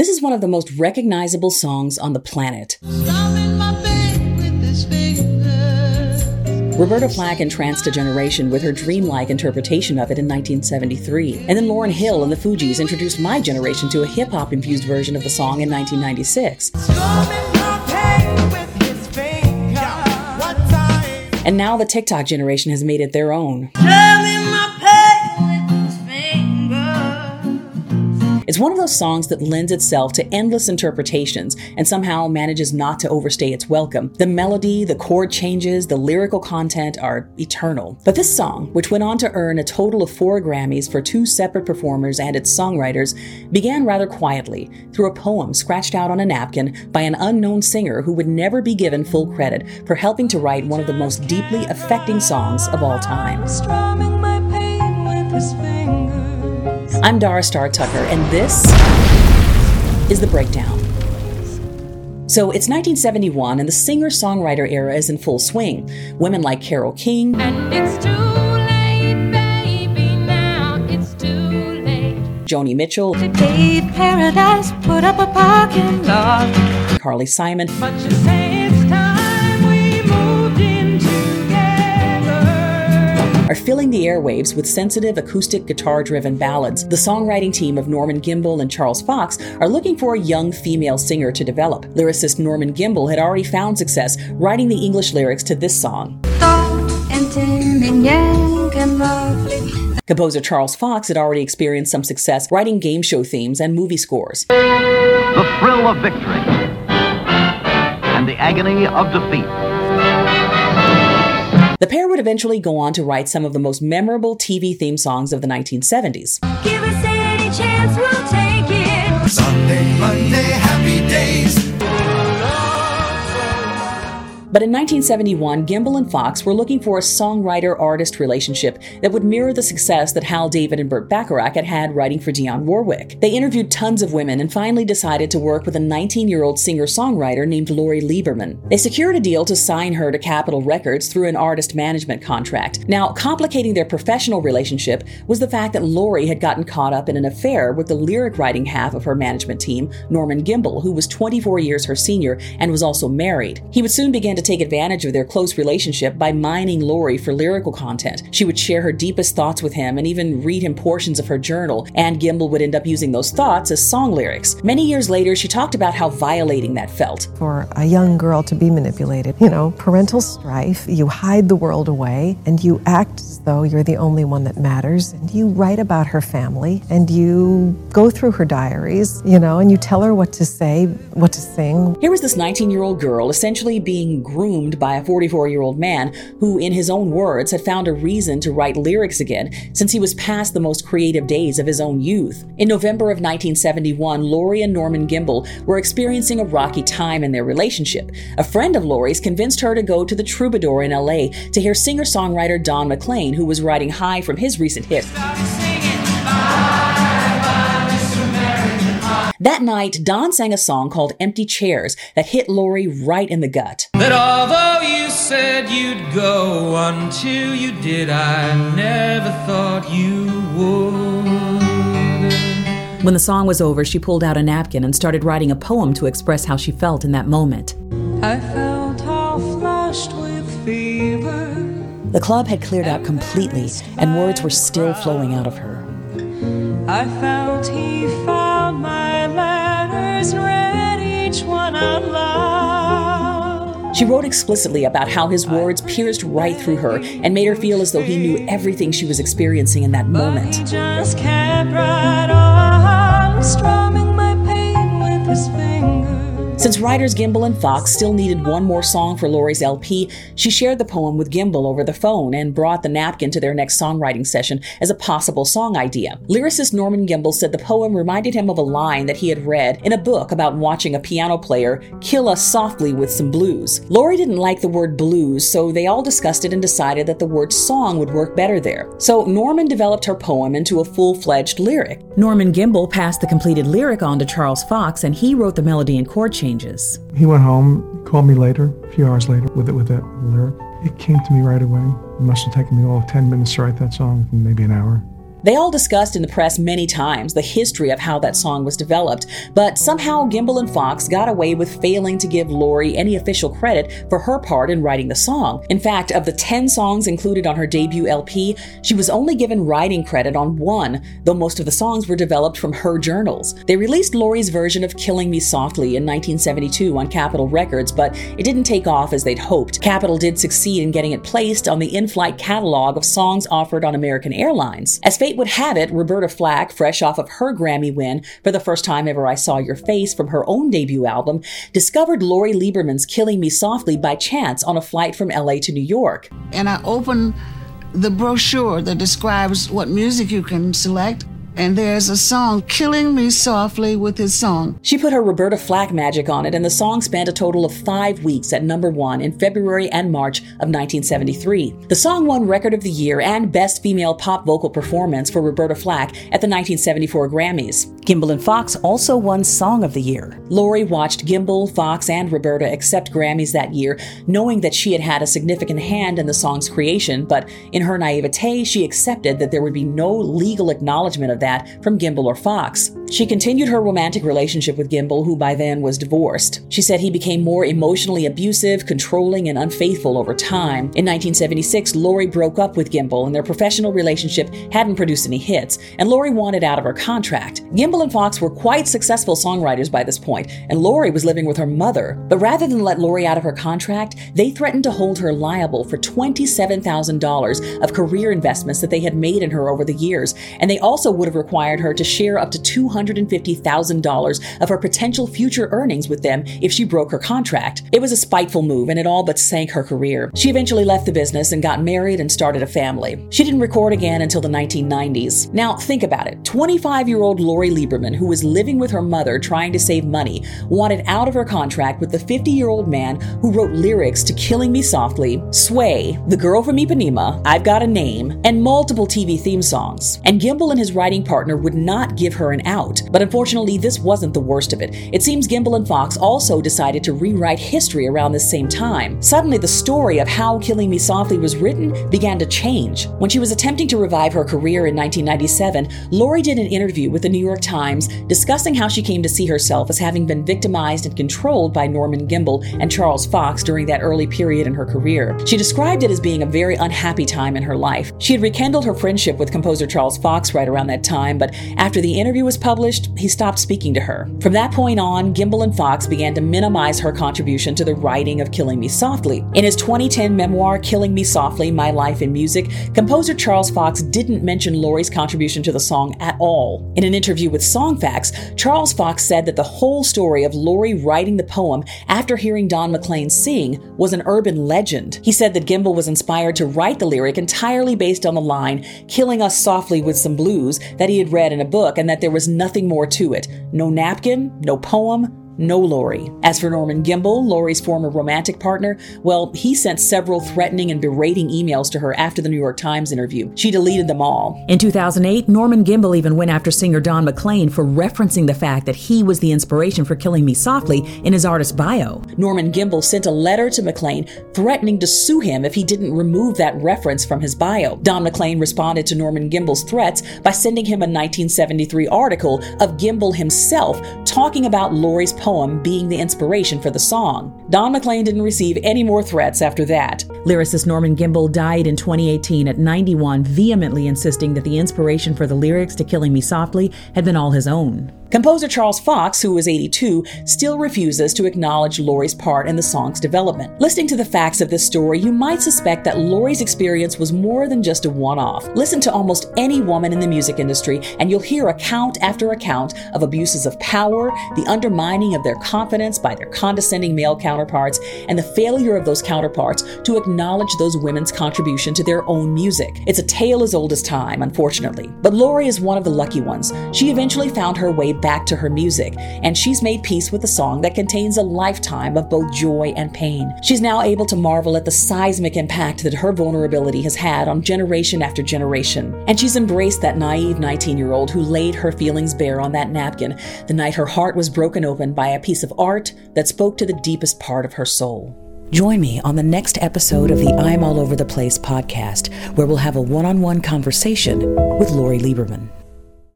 This is one of the most recognizable songs on the planet. Roberta Flack entranced a generation with her dreamlike interpretation of it in 1973. And then Lauryn Hill and the Fugees introduced my generation to a hip hop infused version of the song in 1996. And now the TikTok generation has made it their own. It's one of those songs that lends itself to endless interpretations and somehow manages not to overstay its welcome. The melody, the chord changes, the lyrical content are eternal. But this song, which went on to earn a total of four Grammys for two separate performers and its songwriters, began rather quietly through a poem scratched out on a napkin by an unknown singer who would never be given full credit for helping to write one of the most deeply affecting songs of all time. I'm Dara Star Tucker, and this is The Breakdown. So it's 1971, and the singer songwriter era is in full swing. Women like Carole King. Joni Mitchell, Paradise, put up a parking lot. Carly Simon, are filling the airwaves with sensitive acoustic guitar driven ballads. The songwriting team of Norman Gimbel and Charles Fox are looking for a young female singer to develop. Lyricist Norman Gimbel had already found success writing the English lyrics to this song. Composer Charles Fox had already experienced some success writing game show themes and movie scores. The thrill of victory and the agony of defeat the pair would eventually go on to write some of the most memorable TV theme songs of the 1970s. Sunday, Monday, happy days. But in 1971, Gimbel and Fox were looking for a songwriter artist relationship that would mirror the success that Hal David and Burt Bacharach had had writing for Dionne Warwick. They interviewed tons of women and finally decided to work with a 19 year old singer songwriter named Lori Lieberman. They secured a deal to sign her to Capitol Records through an artist management contract. Now, complicating their professional relationship was the fact that Lori had gotten caught up in an affair with the lyric writing half of her management team, Norman Gimbel, who was 24 years her senior and was also married. He would soon begin to take advantage of their close relationship by mining Lori for lyrical content. She would share her deepest thoughts with him and even read him portions of her journal, and Gimbel would end up using those thoughts as song lyrics. Many years later, she talked about how violating that felt. For a young girl to be manipulated, you know, parental strife, you hide the world away, and you act as though you're the only one that matters, and you write about her family, and you go through her diaries, you know, and you tell her what to say, what to sing. Here was this 19 year old girl essentially being groomed by a 44 year old man who, in his own words, had found a reason to write lyrics again since he was past the most creative days of his own youth. In November of 1971, Lori and Norman Gimbel were experiencing a rocky time in their relationship. A friend of Lori's convinced her to go to the Troubadour in LA to hear singer songwriter Don McLean, who was riding high from his recent hit. That night, Don sang a song called Empty Chairs that hit Lori right in the gut. That although you said you'd go until you did, I never thought you would. When the song was over, she pulled out a napkin and started writing a poem to express how she felt in that moment. I felt all flushed with fever. The club had cleared out completely, and words were still flowing out of her. I felt he She wrote explicitly about how his words pierced right through her and made her feel as though he knew everything she was experiencing in that moment. Since writers Gimbel and Fox still needed one more song for Lori's LP, she shared the poem with Gimbel over the phone and brought the napkin to their next songwriting session as a possible song idea. Lyricist Norman Gimbel said the poem reminded him of a line that he had read in a book about watching a piano player kill us softly with some blues. Lori didn't like the word blues, so they all discussed it and decided that the word song would work better there. So Norman developed her poem into a full fledged lyric. Norman Gimbel passed the completed lyric on to Charles Fox, and he wrote the melody and chord change changes. He went home, called me later, a few hours later, with it with that lyric. It came to me right away. It must have taken me all 10 minutes to write that song, maybe an hour. They all discussed in the press many times the history of how that song was developed, but somehow Gimbel and Fox got away with failing to give Lori any official credit for her part in writing the song. In fact, of the 10 songs included on her debut LP, she was only given writing credit on one, though most of the songs were developed from her journals. They released Lori's version of Killing Me Softly in 1972 on Capitol Records, but it didn't take off as they'd hoped. Capitol did succeed in getting it placed on the in flight catalog of songs offered on American Airlines. As fate would have it, Roberta Flack, fresh off of her Grammy win for the first time ever I saw your face from her own debut album, discovered Lori Lieberman's Killing Me Softly by chance on a flight from LA to New York. And I opened the brochure that describes what music you can select and there's a song, Killing Me Softly, with his song. She put her Roberta Flack magic on it, and the song spanned a total of five weeks at number one in February and March of 1973. The song won Record of the Year and Best Female Pop Vocal Performance for Roberta Flack at the 1974 Grammys. Gimbel and Fox also won Song of the Year. Lori watched Gimbel, Fox, and Roberta accept Grammys that year, knowing that she had had a significant hand in the song's creation, but in her naivete, she accepted that there would be no legal acknowledgement of that from Gimbel or Fox. She continued her romantic relationship with Gimbel, who by then was divorced. She said he became more emotionally abusive, controlling, and unfaithful over time. In 1976, Lori broke up with Gimbel, and their professional relationship hadn't produced any hits, and Lori wanted out of her contract. Gimbel and Fox were quite successful songwriters by this point, and Lori was living with her mother. But rather than let Lori out of her contract, they threatened to hold her liable for $27,000 of career investments that they had made in her over the years, and they also would have required her to share up to $250,000 of her potential future earnings with them if she broke her contract. It was a spiteful move and it all but sank her career. She eventually left the business and got married and started a family. She didn't record again until the 1990s. Now, think about it 25 year old Lori Lieberman, who was living with her mother trying to save money, wanted out of her contract with the 50 year old man who wrote lyrics to Killing Me Softly, Sway, The Girl from Ipanema, I've Got a Name, and multiple TV theme songs. And Gimbel and his writing partner would not give her an out. But unfortunately, this wasn't the worst of it. It seems Gimbel and Fox also decided to rewrite history around this same time. Suddenly, the story of how Killing Me Softly was written began to change. When she was attempting to revive her career in 1997, Lori did an interview with the New York Times discussing how she came to see herself as having been victimized and controlled by Norman Gimbel and Charles Fox during that early period in her career. She described it as being a very unhappy time in her life. She had rekindled her friendship with composer Charles Fox right around that time, but after the interview was published, he stopped speaking to her. From that point on, Gimbel and Fox began to minimize her contribution to the writing of Killing Me Softly. In his 2010 memoir, Killing Me Softly My Life in Music, composer Charles Fox didn't mention Lori's contribution to the song at all. In an interview with Songfacts, Charles Fox said that the whole story of Lori writing the poem after hearing Don McLean sing was an urban legend. He said that Gimbel was inspired to write the lyric entirely based on the line, Killing Us Softly with Some Blues, that he had read in a book and that there was nothing more to it. No napkin, no poem, no Lori. As for Norman Gimbel, Lori's former romantic partner, well, he sent several threatening and berating emails to her after the New York Times interview. She deleted them all. In 2008, Norman Gimbel even went after singer Don McLean for referencing the fact that he was the inspiration for Killing Me Softly in his artist bio. Norman Gimbel sent a letter to McLean threatening to sue him if he didn't remove that reference from his bio. Don McLean responded to Norman Gimbel's threats by sending him a 1973 article of Gimbel himself talking about poem poem being the inspiration for the song. Don McLean didn't receive any more threats after that. Lyricist Norman Gimbel died in 2018 at 91, vehemently insisting that the inspiration for the lyrics to Killing Me Softly had been all his own. Composer Charles Fox, who was 82, still refuses to acknowledge Lori's part in the song's development. Listening to the facts of this story, you might suspect that Lori's experience was more than just a one off. Listen to almost any woman in the music industry, and you'll hear account after account of abuses of power, the undermining of their confidence by their condescending male counterparts, and the failure of those counterparts to acknowledge those women's contribution to their own music. It's a tale as old as time, unfortunately. But Lori is one of the lucky ones. She eventually found her way back to her music, and she's made peace with a song that contains a lifetime of both joy and pain. She's now able to marvel at the seismic impact that her vulnerability has had on generation after generation. And she's embraced that naive 19 year old who laid her feelings bare on that napkin the night her heart was broken open by a piece of art that spoke to the deepest part of her soul. Join me on the next episode of the I'm All Over the Place podcast, where we'll have a one on one conversation with Lori Lieberman.